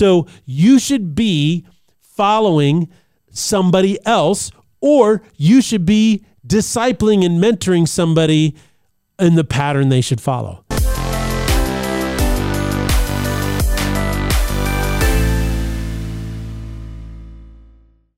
So you should be following somebody else, or you should be discipling and mentoring somebody in the pattern they should follow.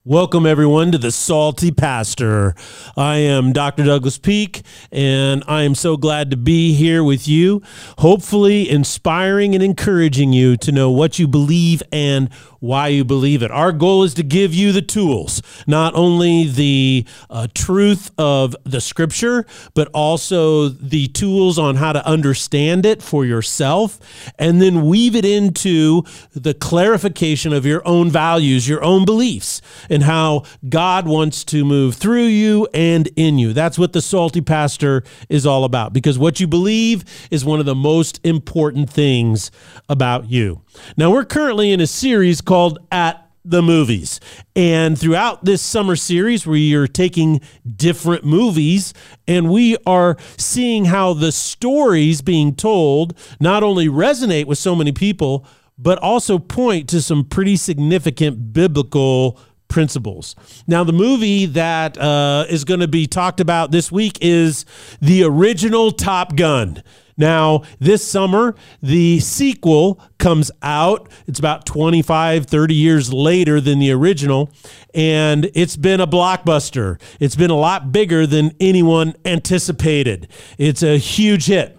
Welcome, everyone, to the Salty Pastor. I am Dr. Douglas Peak, and I am so glad to be here with you, hopefully inspiring and encouraging you to know what you believe and why you believe it. Our goal is to give you the tools, not only the uh, truth of the scripture, but also the tools on how to understand it for yourself, and then weave it into the clarification of your own values, your own beliefs, and how God wants to move through you and in you. That's what the Salty Pastor is all about, because what you believe is one of the most important things about you. Now, we're currently in a series called At the Movies. And throughout this summer series, we are taking different movies and we are seeing how the stories being told not only resonate with so many people, but also point to some pretty significant biblical principles. Now, the movie that uh, is going to be talked about this week is the original Top Gun. Now, this summer, the sequel comes out. It's about 25, 30 years later than the original, and it's been a blockbuster. It's been a lot bigger than anyone anticipated. It's a huge hit.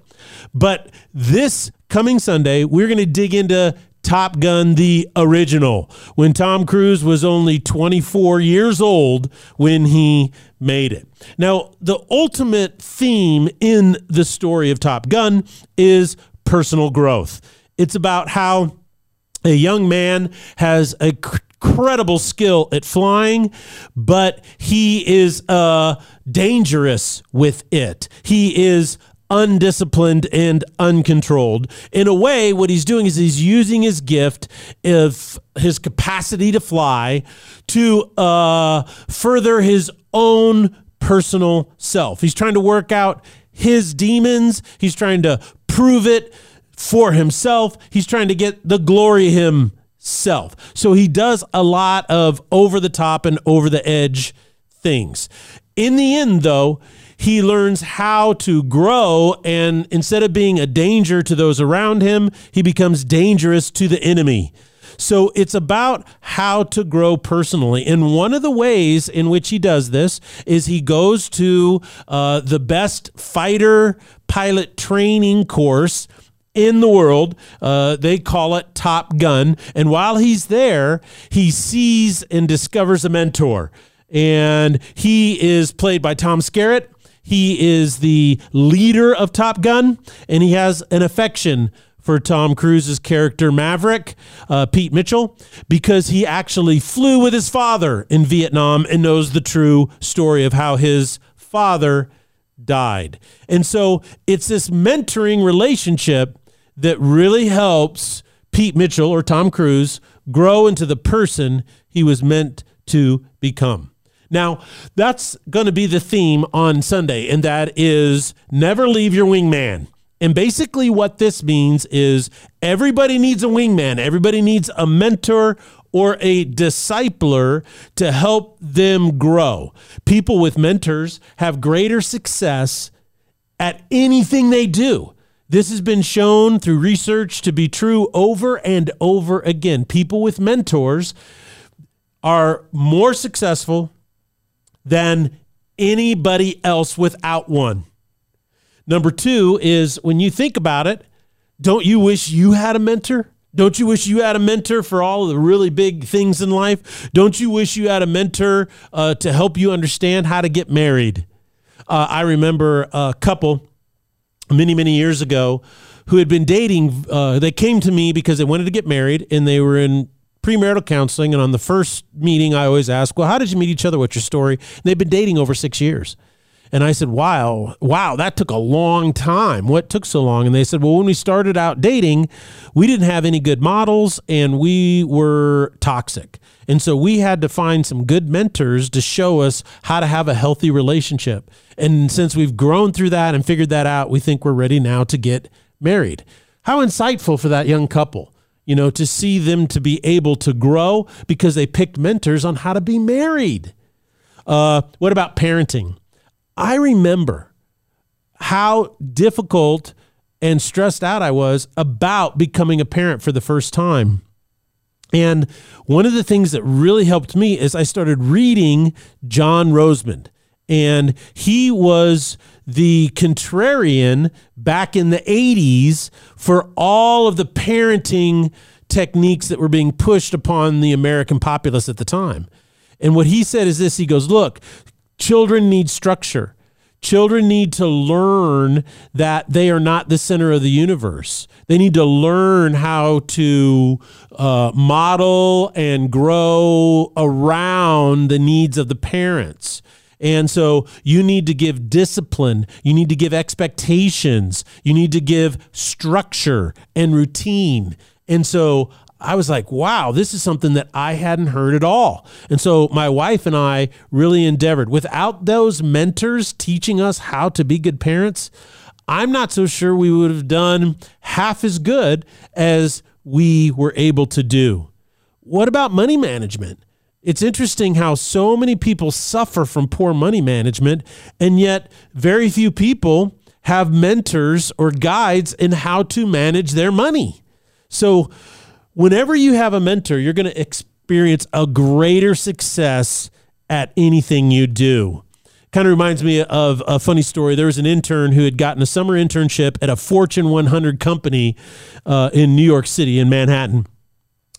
But this coming Sunday, we're going to dig into Top Gun, the original, when Tom Cruise was only 24 years old when he made it. Now, the ultimate theme in the story of Top Gun is personal growth. It's about how a young man has a incredible skill at flying, but he is uh, dangerous with it. He is undisciplined and uncontrolled. In a way, what he's doing is he's using his gift of his capacity to fly to uh, further his own personal self. He's trying to work out his demons. He's trying to prove it for himself. He's trying to get the glory himself. So he does a lot of over the top and over the edge things. In the end, though, he learns how to grow. And instead of being a danger to those around him, he becomes dangerous to the enemy. So it's about how to grow personally. And one of the ways in which he does this is he goes to uh, the best fighter pilot training course in the world. Uh, they call it Top Gun. And while he's there, he sees and discovers a mentor. And he is played by Tom Skerritt. He is the leader of Top Gun, and he has an affection for Tom Cruise's character Maverick, uh, Pete Mitchell, because he actually flew with his father in Vietnam and knows the true story of how his father died. And so it's this mentoring relationship that really helps Pete Mitchell or Tom Cruise grow into the person he was meant to become. Now, that's going to be the theme on Sunday, and that is never leave your wingman. And basically, what this means is everybody needs a wingman, everybody needs a mentor or a discipler to help them grow. People with mentors have greater success at anything they do. This has been shown through research to be true over and over again. People with mentors are more successful than anybody else without one. Number two is when you think about it, don't you wish you had a mentor? Don't you wish you had a mentor for all the really big things in life? Don't you wish you had a mentor uh, to help you understand how to get married? Uh, I remember a couple many, many years ago who had been dating. Uh, they came to me because they wanted to get married and they were in premarital counseling. And on the first meeting, I always ask, Well, how did you meet each other? What's your story? And they've been dating over six years. And I said, Wow, wow, that took a long time. What took so long? And they said, Well, when we started out dating, we didn't have any good models and we were toxic. And so we had to find some good mentors to show us how to have a healthy relationship. And since we've grown through that and figured that out, we think we're ready now to get married. How insightful for that young couple you know, to see them to be able to grow because they picked mentors on how to be married. Uh, what about parenting? I remember how difficult and stressed out I was about becoming a parent for the first time. And one of the things that really helped me is I started reading John Rosemond. And he was the contrarian back in the 80s for all of the parenting techniques that were being pushed upon the American populace at the time. And what he said is this he goes, Look, children need structure. Children need to learn that they are not the center of the universe. They need to learn how to uh, model and grow around the needs of the parents. And so you need to give discipline, you need to give expectations, you need to give structure and routine. And so I was like, wow, this is something that I hadn't heard at all. And so my wife and I really endeavored. Without those mentors teaching us how to be good parents, I'm not so sure we would have done half as good as we were able to do. What about money management? It's interesting how so many people suffer from poor money management, and yet very few people have mentors or guides in how to manage their money. So, whenever you have a mentor, you're going to experience a greater success at anything you do. Kind of reminds me of a funny story. There was an intern who had gotten a summer internship at a Fortune 100 company uh, in New York City, in Manhattan.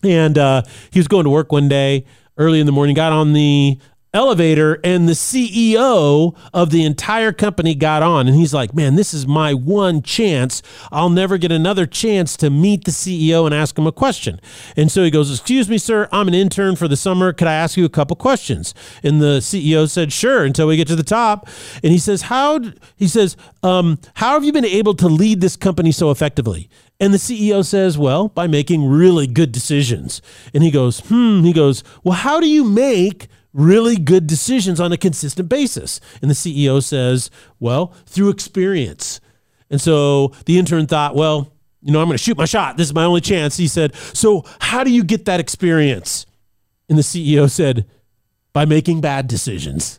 And uh, he was going to work one day early in the morning, got on the elevator and the CEO of the entire company got on and he's like, "Man, this is my one chance. I'll never get another chance to meet the CEO and ask him a question." And so he goes, "Excuse me, sir, I'm an intern for the summer. Could I ask you a couple questions?" And the CEO said, "Sure." Until we get to the top, and he says, "How?" He says, um, "How have you been able to lead this company so effectively?" And the CEO says, Well, by making really good decisions. And he goes, Hmm. He goes, Well, how do you make really good decisions on a consistent basis? And the CEO says, well, through experience. And so the intern thought, well, you know, I'm going to shoot my shot. This is my only chance. He said, so how do you get that experience? And the CEO said, by making bad decisions.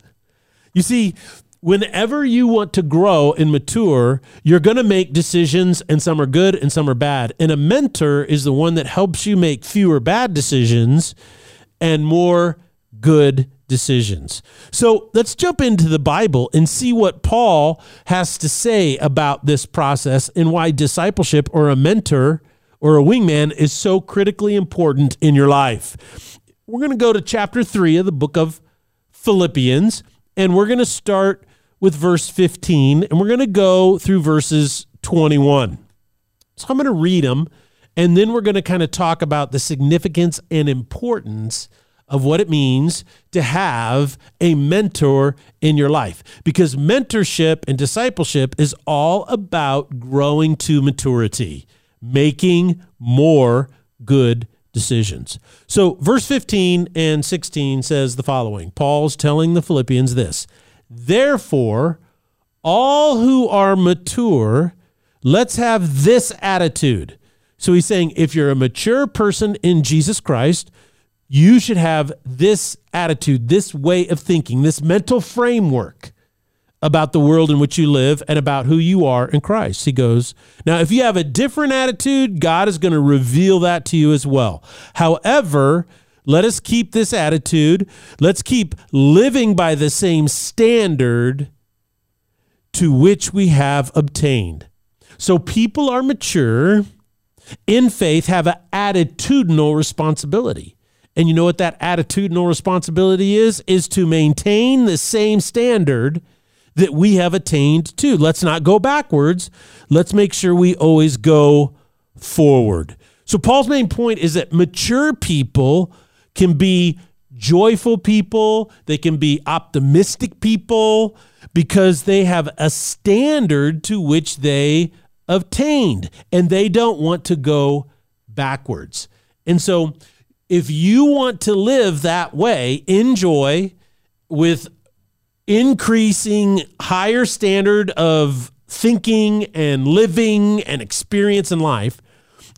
You see, whenever you want to grow and mature, you're going to make decisions, and some are good and some are bad. And a mentor is the one that helps you make fewer bad decisions and more good decisions. So let's jump into the Bible and see what Paul has to say about this process and why discipleship or a mentor or a wingman is so critically important in your life. We're going to go to chapter 3 of the book of Philippians, and we're going to start with verse 15, and we're going to go through verses 21. So I'm going to read them, and then we're going to kind of talk about the significance and importance of what it means to have a mentor in your life because mentorship and discipleship is all about growing to maturity, making more good decisions. So, verse 15 and 16 says the following Paul's telling the Philippians this Therefore, all who are mature, let's have this attitude. So he's saying if you're a mature person in Jesus Christ, you should have this attitude, this way of thinking, this mental framework about the world in which you live and about who you are in Christ. He goes, Now, if you have a different attitude, God is going to reveal that to you as well. However, let us keep this attitude. Let's keep living by the same standard to which we have obtained. So people are mature in faith, have an attitudinal responsibility. And you know what that attitudinal responsibility is? Is to maintain the same standard that we have attained to. Let's not go backwards. Let's make sure we always go forward. So, Paul's main point is that mature people can be joyful people, they can be optimistic people because they have a standard to which they obtained and they don't want to go backwards. And so, if you want to live that way, enjoy with increasing higher standard of thinking and living and experience in life,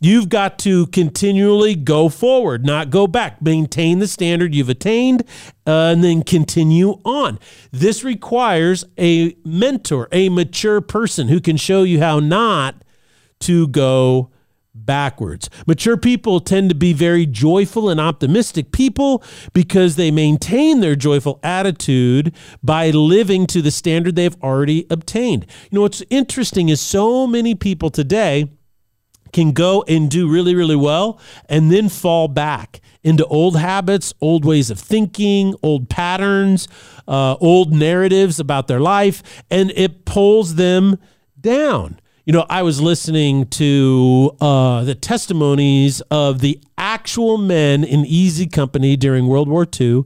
You've got to continually go forward, not go back. Maintain the standard you've attained uh, and then continue on. This requires a mentor, a mature person who can show you how not to go backwards. Mature people tend to be very joyful and optimistic people because they maintain their joyful attitude by living to the standard they've already obtained. You know, what's interesting is so many people today can go and do really, really well and then fall back into old habits, old ways of thinking, old patterns, uh, old narratives about their life, and it pulls them down. You know, I was listening to uh, the testimonies of the actual men in Easy Company during World War II,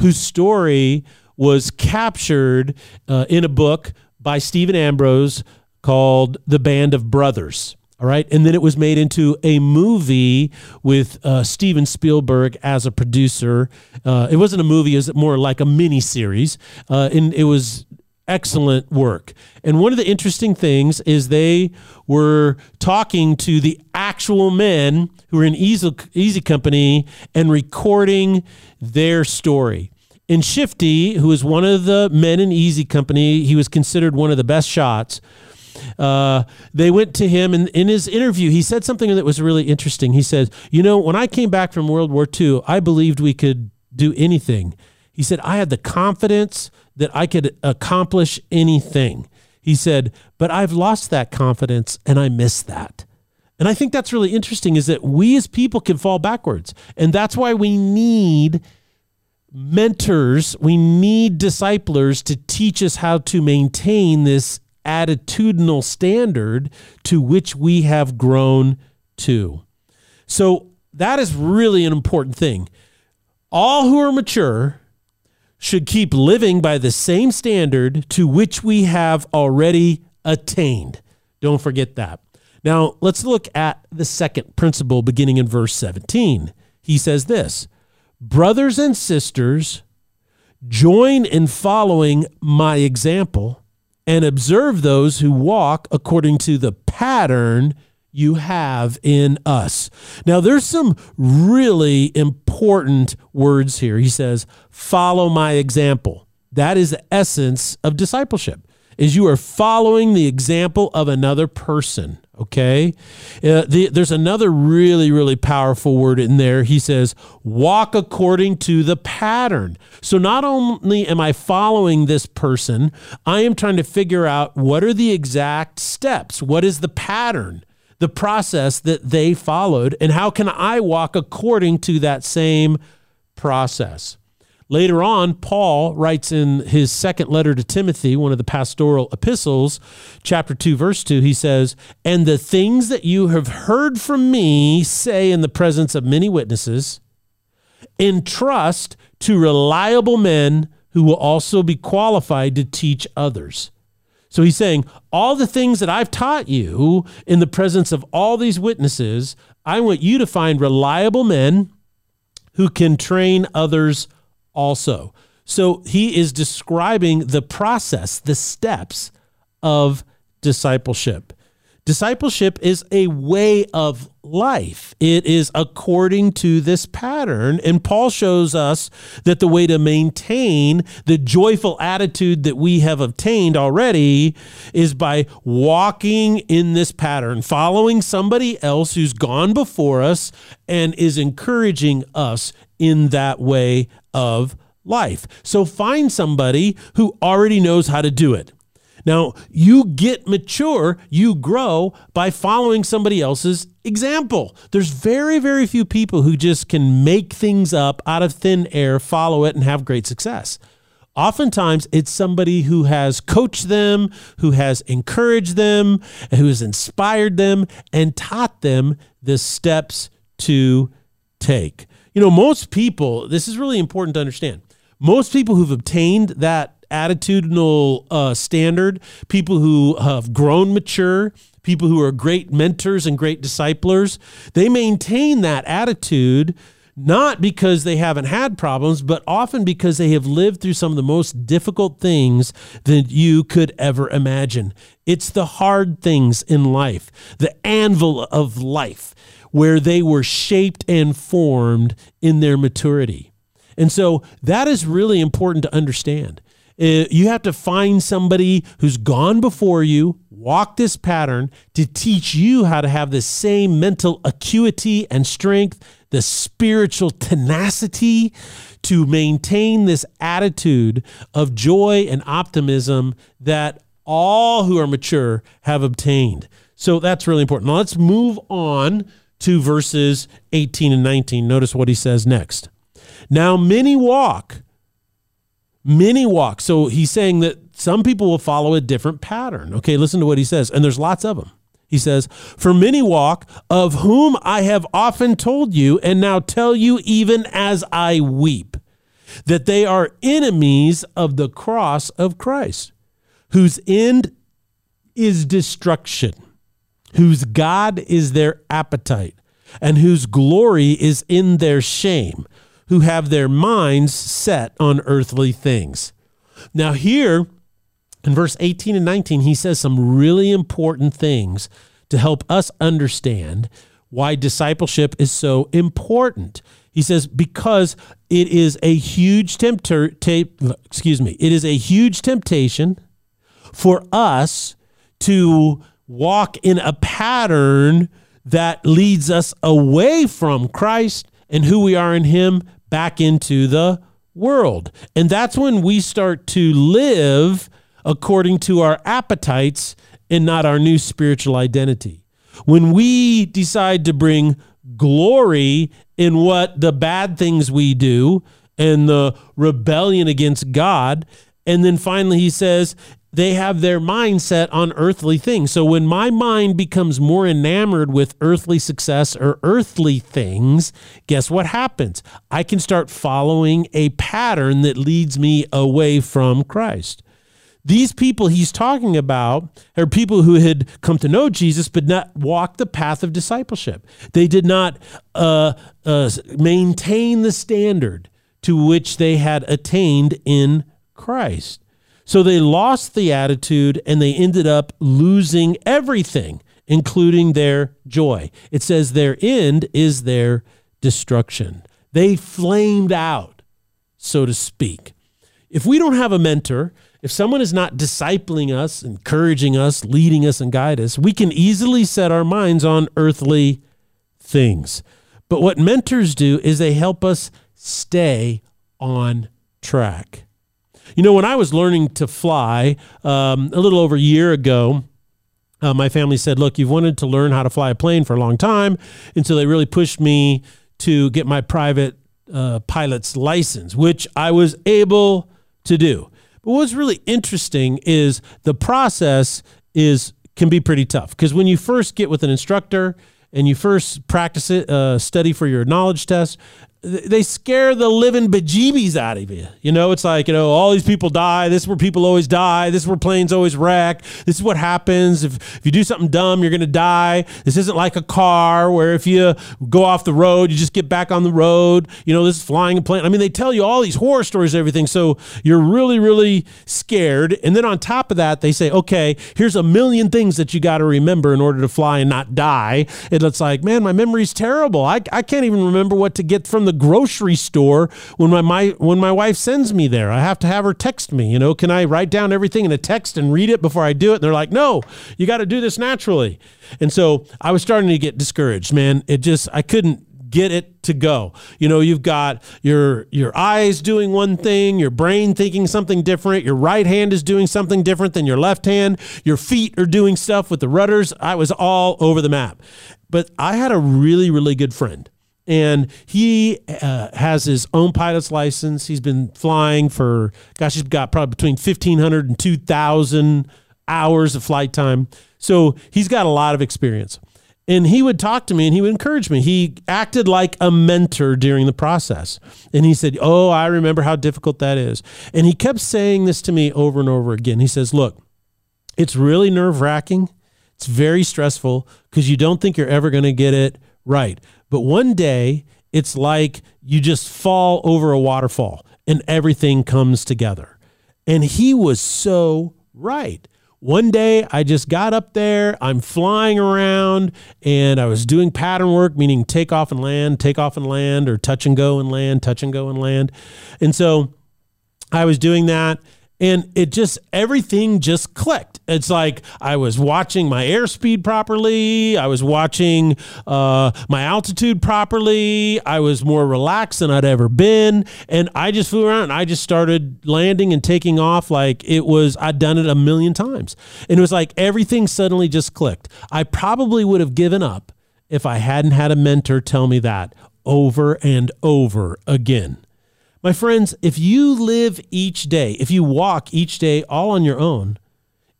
whose story was captured uh, in a book by Stephen Ambrose called The Band of Brothers. All right. And then it was made into a movie with uh, Steven Spielberg as a producer. Uh, it wasn't a movie, it was more like a mini series. Uh, and it was excellent work. And one of the interesting things is they were talking to the actual men who were in Easy, Easy Company and recording their story. And Shifty, who was one of the men in Easy Company, he was considered one of the best shots. Uh, they went to him and in his interview he said something that was really interesting he said you know when i came back from world war ii i believed we could do anything he said i had the confidence that I could accomplish anything. He said, but I've lost that confidence and I miss that. And I think that's really interesting is that we as people can fall backwards. And that's why we need mentors, we need disciplers to teach us how to maintain this attitudinal standard to which we have grown to. So that is really an important thing. All who are mature should keep living by the same standard to which we have already attained. Don't forget that. Now, let's look at the second principle beginning in verse 17. He says this Brothers and sisters, join in following my example and observe those who walk according to the pattern you have in us. Now, there's some really important words here. He says, follow my example. That is the essence of discipleship is you are following the example of another person okay uh, the, there's another really really powerful word in there he says walk according to the pattern so not only am i following this person i am trying to figure out what are the exact steps what is the pattern the process that they followed, and how can I walk according to that same process? Later on, Paul writes in his second letter to Timothy, one of the pastoral epistles, chapter 2, verse 2, he says, And the things that you have heard from me say in the presence of many witnesses, entrust to reliable men who will also be qualified to teach others. So he's saying, all the things that I've taught you in the presence of all these witnesses, I want you to find reliable men who can train others also. So he is describing the process, the steps of discipleship. Discipleship is a way of life. It is according to this pattern. And Paul shows us that the way to maintain the joyful attitude that we have obtained already is by walking in this pattern, following somebody else who's gone before us and is encouraging us in that way of life. So find somebody who already knows how to do it. Now, you get mature, you grow by following somebody else's example. There's very, very few people who just can make things up out of thin air, follow it, and have great success. Oftentimes, it's somebody who has coached them, who has encouraged them, who has inspired them, and taught them the steps to take. You know, most people, this is really important to understand. Most people who've obtained that attitudinal uh, standard, people who have grown mature, people who are great mentors and great disciplers, they maintain that attitude not because they haven't had problems, but often because they have lived through some of the most difficult things that you could ever imagine. It's the hard things in life, the anvil of life, where they were shaped and formed in their maturity. And so that is really important to understand. Uh, you have to find somebody who's gone before you, walk this pattern to teach you how to have the same mental acuity and strength, the spiritual tenacity to maintain this attitude of joy and optimism that all who are mature have obtained. So that's really important. Now let's move on to verses 18 and 19. Notice what he says next. Now, many walk Many walk. So he's saying that some people will follow a different pattern. Okay, listen to what he says. And there's lots of them. He says, For many walk, of whom I have often told you, and now tell you even as I weep, that they are enemies of the cross of Christ, whose end is destruction, whose God is their appetite, and whose glory is in their shame who have their minds set on earthly things. Now, here in verse 18 and 19, he says some really important things to help us understand why discipleship is so important. He says, because it is a huge tempter, excuse me, it is a huge temptation for us to walk in a pattern that leads us away from Christ and who we are in Him back into the world. And that's when we start to live according to our appetites and not our new spiritual identity. When we decide to bring glory in what the bad things we do and the rebellion against God, and then finally he says, they have their mindset on earthly things. So when my mind becomes more enamored with earthly success or earthly things, guess what happens? I can start following a pattern that leads me away from Christ. These people he's talking about are people who had come to know Jesus but not walk the path of discipleship. They did not uh, uh, maintain the standard to which they had attained in Christ. So they lost the attitude and they ended up losing everything, including their joy. It says their end is their destruction. They flamed out, so to speak. If we don't have a mentor, if someone is not discipling us, encouraging us, leading us, and guide us, we can easily set our minds on earthly things. But what mentors do is they help us stay on track. You know, when I was learning to fly um, a little over a year ago, uh, my family said, Look, you've wanted to learn how to fly a plane for a long time. And so they really pushed me to get my private uh, pilot's license, which I was able to do. But what's really interesting is the process is can be pretty tough because when you first get with an instructor and you first practice it, uh, study for your knowledge test, they scare the living bejeebies out of you. You know, it's like, you know, all these people die. This is where people always die. This is where planes always wreck. This is what happens. If, if you do something dumb, you're going to die. This isn't like a car where if you go off the road, you just get back on the road. You know, this is flying a plane. I mean, they tell you all these horror stories everything. So you're really, really scared. And then on top of that, they say, okay, here's a million things that you got to remember in order to fly and not die. And it's like, man, my memory's terrible. I, I can't even remember what to get from the the grocery store when my, my when my wife sends me there. I have to have her text me. You know, can I write down everything in a text and read it before I do it? And they're like, no, you got to do this naturally. And so I was starting to get discouraged, man. It just I couldn't get it to go. You know, you've got your your eyes doing one thing, your brain thinking something different, your right hand is doing something different than your left hand, your feet are doing stuff with the rudders. I was all over the map. But I had a really really good friend and he uh, has his own pilot's license. He's been flying for, gosh, he's got probably between 1,500 and 2,000 hours of flight time. So he's got a lot of experience. And he would talk to me and he would encourage me. He acted like a mentor during the process. And he said, Oh, I remember how difficult that is. And he kept saying this to me over and over again. He says, Look, it's really nerve wracking. It's very stressful because you don't think you're ever going to get it right. But one day it's like you just fall over a waterfall and everything comes together. And he was so right. One day I just got up there, I'm flying around, and I was doing pattern work, meaning take off and land, take off and land, or touch and go and land, touch and go and land. And so I was doing that and it just everything just clicked. It's like i was watching my airspeed properly. I was watching uh, my altitude properly. I was more relaxed than i'd ever been. And i just flew around and i just started landing and taking off like it was i'd done it a million times. And it was like everything suddenly just clicked. I probably would have given up if i hadn't had a mentor tell me that over and over again my friends, if you live each day, if you walk each day all on your own,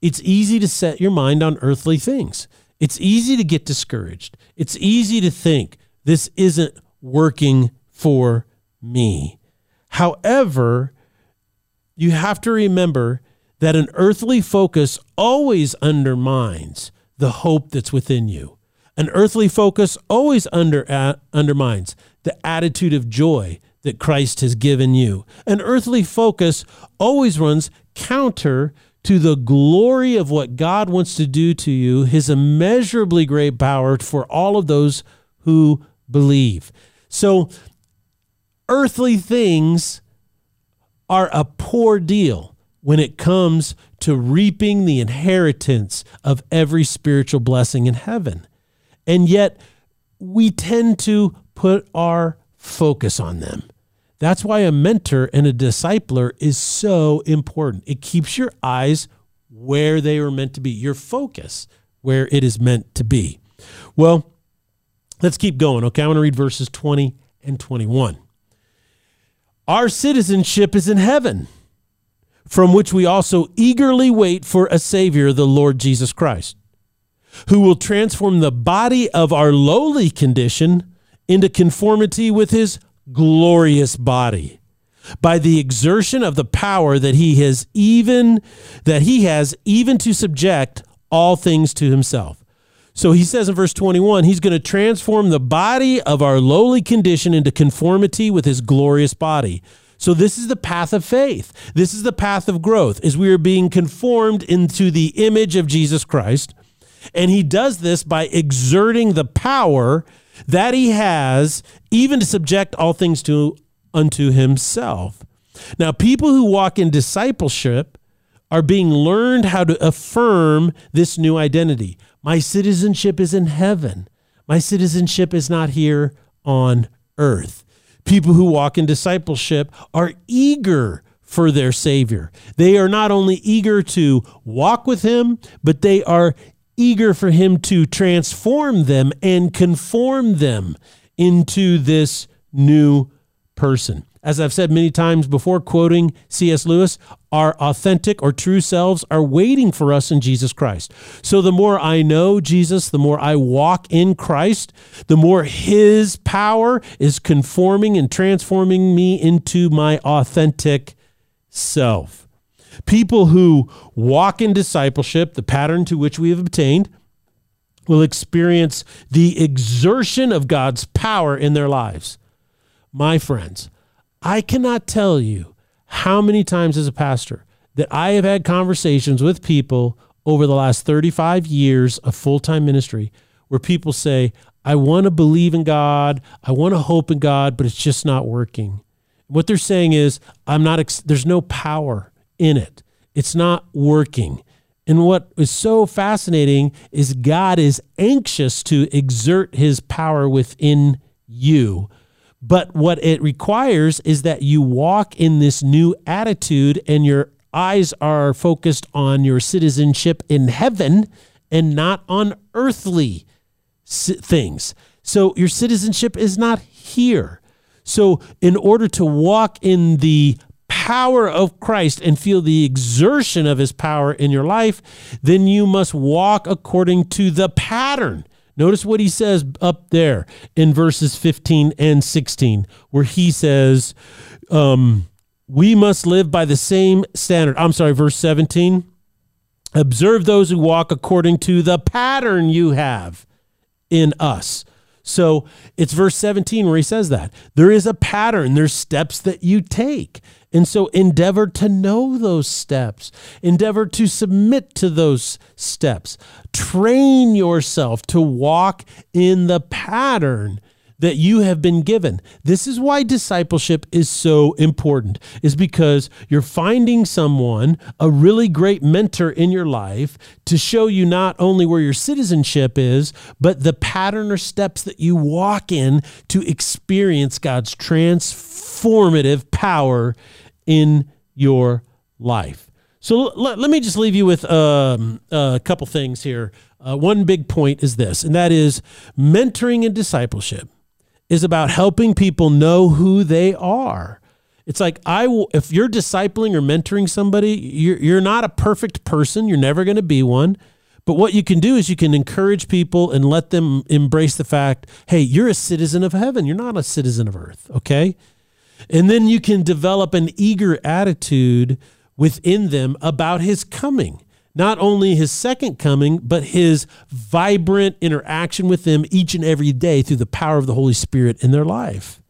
it's easy to set your mind on earthly things. It's easy to get discouraged. It's easy to think this isn't working for me. However, you have to remember that an earthly focus always undermines the hope that's within you. An earthly focus always under, uh, undermines the attitude of joy that Christ has given you. An earthly focus always runs counter to the glory of what God wants to do to you, his immeasurably great power for all of those who believe. So, earthly things are a poor deal when it comes to reaping the inheritance of every spiritual blessing in heaven. And yet, we tend to put our focus on them. That's why a mentor and a discipler is so important. It keeps your eyes where they are meant to be, your focus where it is meant to be. Well, let's keep going. Okay, I want to read verses 20 and 21. Our citizenship is in heaven, from which we also eagerly wait for a Savior, the Lord Jesus Christ, who will transform the body of our lowly condition into conformity with his glorious body by the exertion of the power that he has even that he has even to subject all things to himself. So he says in verse 21, he's going to transform the body of our lowly condition into conformity with his glorious body. So this is the path of faith. This is the path of growth as we are being conformed into the image of Jesus Christ. And he does this by exerting the power that he has, even to subject all things to unto himself. Now, people who walk in discipleship are being learned how to affirm this new identity. My citizenship is in heaven. My citizenship is not here on earth. People who walk in discipleship are eager for their Savior. They are not only eager to walk with Him, but they are eager for him to transform them and conform them into this new person. As I've said many times before, quoting C.S. Lewis, our authentic or true selves are waiting for us in Jesus Christ. So the more I know Jesus, the more I walk in Christ, the more his power is conforming and transforming me into my authentic self. People who walk in discipleship, the pattern to which we have obtained, will experience the exertion of God's power in their lives. My friends, I cannot tell you how many times as a pastor that I have had conversations with people over the last 35 years of full time ministry where people say, I want to believe in God, I want to hope in God, but it's just not working. What they're saying is, I'm not, ex- there's no power in it. It's not working. And what is so fascinating is God is anxious to exert his power within you. But what it requires is that you walk in this new attitude and your eyes are focused on your citizenship in heaven and not on earthly things. So your citizenship is not here. So, in order to walk in the power of Christ and feel the exertion of his power in your life, then you must walk according to the pattern. Notice what he says up there in verses 15 and 16, where he says, um, We must live by the same standard. I'm sorry, verse 17. Observe those who walk according to the pattern you have in us. So it's verse 17 where he says that. There is a pattern, there's steps that you take. And so endeavor to know those steps, endeavor to submit to those steps. Train yourself to walk in the pattern that you have been given. This is why discipleship is so important is because you're finding someone, a really great mentor in your life to show you not only where your citizenship is, but the pattern or steps that you walk in to experience God's transformative power in your life. So let, let me just leave you with um, a couple things here. Uh, one big point is this, and that is mentoring and discipleship is about helping people know who they are. It's like I will if you're discipling or mentoring somebody, you're you're not a perfect person, you're never going to be one. But what you can do is you can encourage people and let them embrace the fact, hey, you're a citizen of heaven. You're not a citizen of earth, okay? And then you can develop an eager attitude within them about his coming not only his second coming, but his vibrant interaction with them each and every day through the power of the Holy Spirit in their life.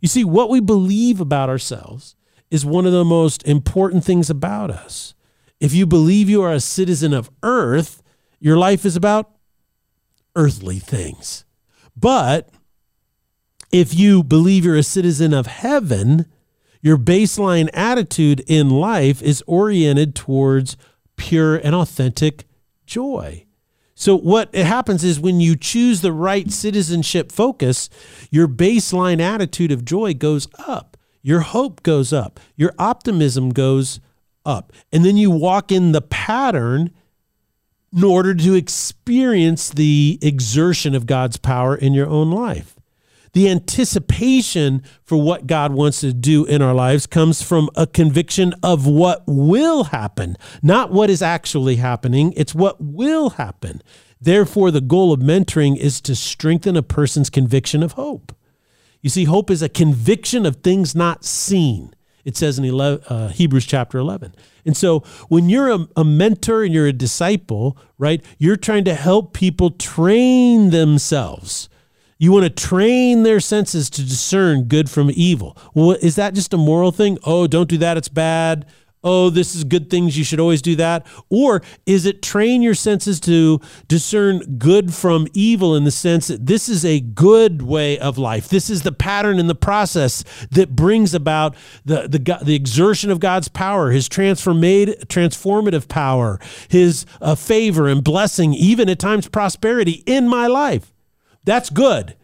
You see, what we believe about ourselves is one of the most important things about us. If you believe you are a citizen of earth, your life is about earthly things. But if you believe you're a citizen of heaven, your baseline attitude in life is oriented towards pure and authentic joy. So, what it happens is when you choose the right citizenship focus, your baseline attitude of joy goes up, your hope goes up, your optimism goes up. And then you walk in the pattern in order to experience the exertion of God's power in your own life the anticipation for what God wants to do in our lives comes from a conviction of what will happen, not what is actually happening. It's what will happen. Therefore, the goal of mentoring is to strengthen a person's conviction of hope. You see, hope is a conviction of things not seen. It says in 11, uh, Hebrews chapter 11. And so when you're a, a mentor and you're a disciple, right, you're trying to help people train themselves you want to train their senses to discern good from evil. Well, is that just a moral thing? Oh, don't do that, it's bad. Oh, this is good things, you should always do that. Or is it train your senses to discern good from evil in the sense that this is a good way of life? This is the pattern and the process that brings about the, the, the exertion of God's power, his transformative power, his uh, favor and blessing, even at times prosperity in my life. That's good.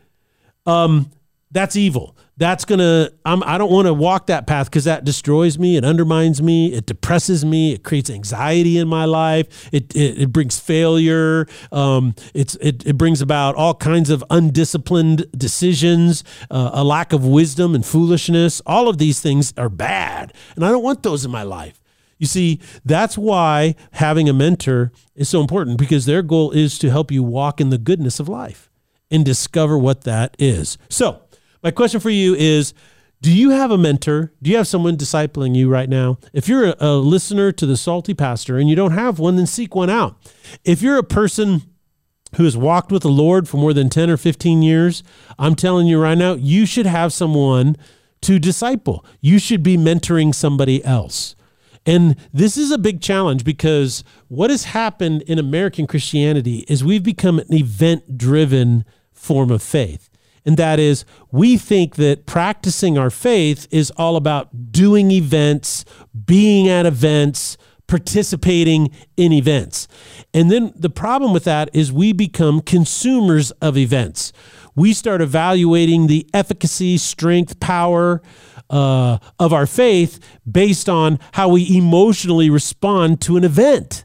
Um, that's evil. That's gonna. I'm, I don't want to walk that path because that destroys me. It undermines me. It depresses me. It creates anxiety in my life. It it, it brings failure. Um, it's it, it brings about all kinds of undisciplined decisions, uh, a lack of wisdom and foolishness. All of these things are bad, and I don't want those in my life. You see, that's why having a mentor is so important because their goal is to help you walk in the goodness of life and discover what that is. So, my question for you is do you have a mentor? Do you have someone discipling you right now? If you're a, listener to the Salty Pastor and you don't have one, then seek one out. If you're a person who has walked with the Lord for more than 10 or 15 years, I'm telling you right now, you should have someone to disciple. You should be mentoring somebody else. And this is a big challenge because what has happened in American Christianity is we've become an event driven form of faith. And that is, we think that practicing our faith is all about doing events, being at events, participating in events. And then the problem with that is we become consumers of events. We start evaluating the efficacy, strength, power, uh, of our faith based on how we emotionally respond to an event.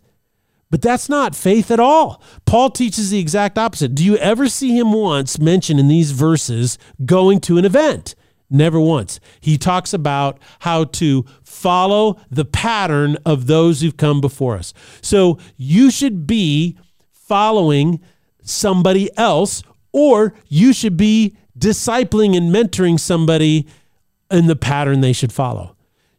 But that's not faith at all. Paul teaches the exact opposite. Do you ever see him once mention in these verses going to an event? Never once. He talks about how to follow the pattern of those who've come before us. So you should be following somebody else, or you should be discipling and mentoring somebody in the pattern they should follow.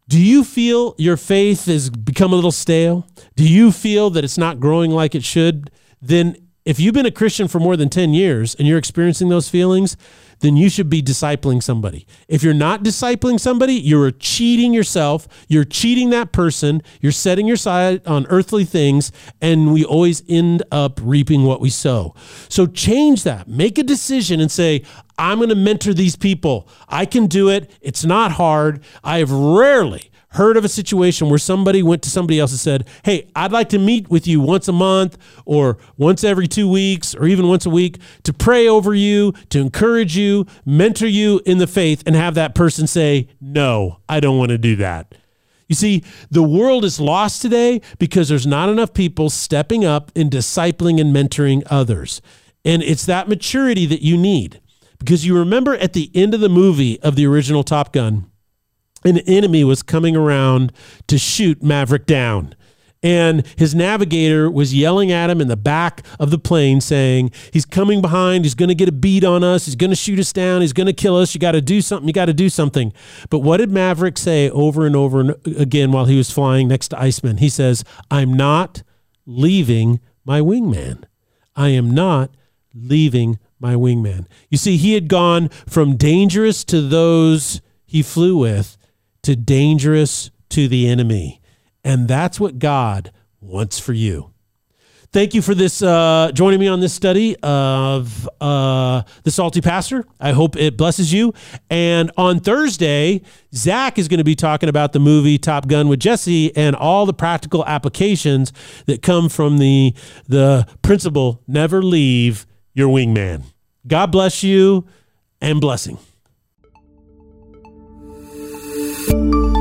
Do you feel your faith has become a little stale? Do you feel that it's not growing like it should? Then if you've been a Christian for more than 10 years and you're experiencing those feelings, then you should be discipling somebody. If you're not discipling somebody, you're cheating yourself. You're cheating that person. You're setting your side on earthly things, and we always end up reaping what we sow. So change that. Make a decision and say, I'm going to mentor these people. I can do it. It's not hard. I have rarely heard of a situation where somebody went to somebody else and said, Hey, I'd like to meet with you once a month or once every two weeks or even once a week to pray over you, to encourage you, mentor you in the faith, and have that person say, No, I don't want to do that. You see, the world is lost today because there's not enough people stepping up and discipling and mentoring others. And it's that maturity that you need. Because you remember at the end of the movie of the original Top Gun, an enemy was coming around to shoot Maverick down. And his navigator was yelling at him in the back of the plane, saying, He's coming behind. He's going to get a beat on us. He's going to shoot us down. He's going to kill us. You got to do something. You got to do something. But what did Maverick say over and over again while he was flying next to Iceman? He says, I'm not leaving my wingman. I am not leaving my wingman. You see, he had gone from dangerous to those he flew with to dangerous to the enemy. And that's what God wants for you. Thank you for this, uh, joining me on this study of uh, the Salty Pastor. I hope it blesses you. And on Thursday, Zach is going to be talking about the movie Top Gun with Jesse and all the practical applications that come from the the principle: never leave your wingman. God bless you and blessing. Música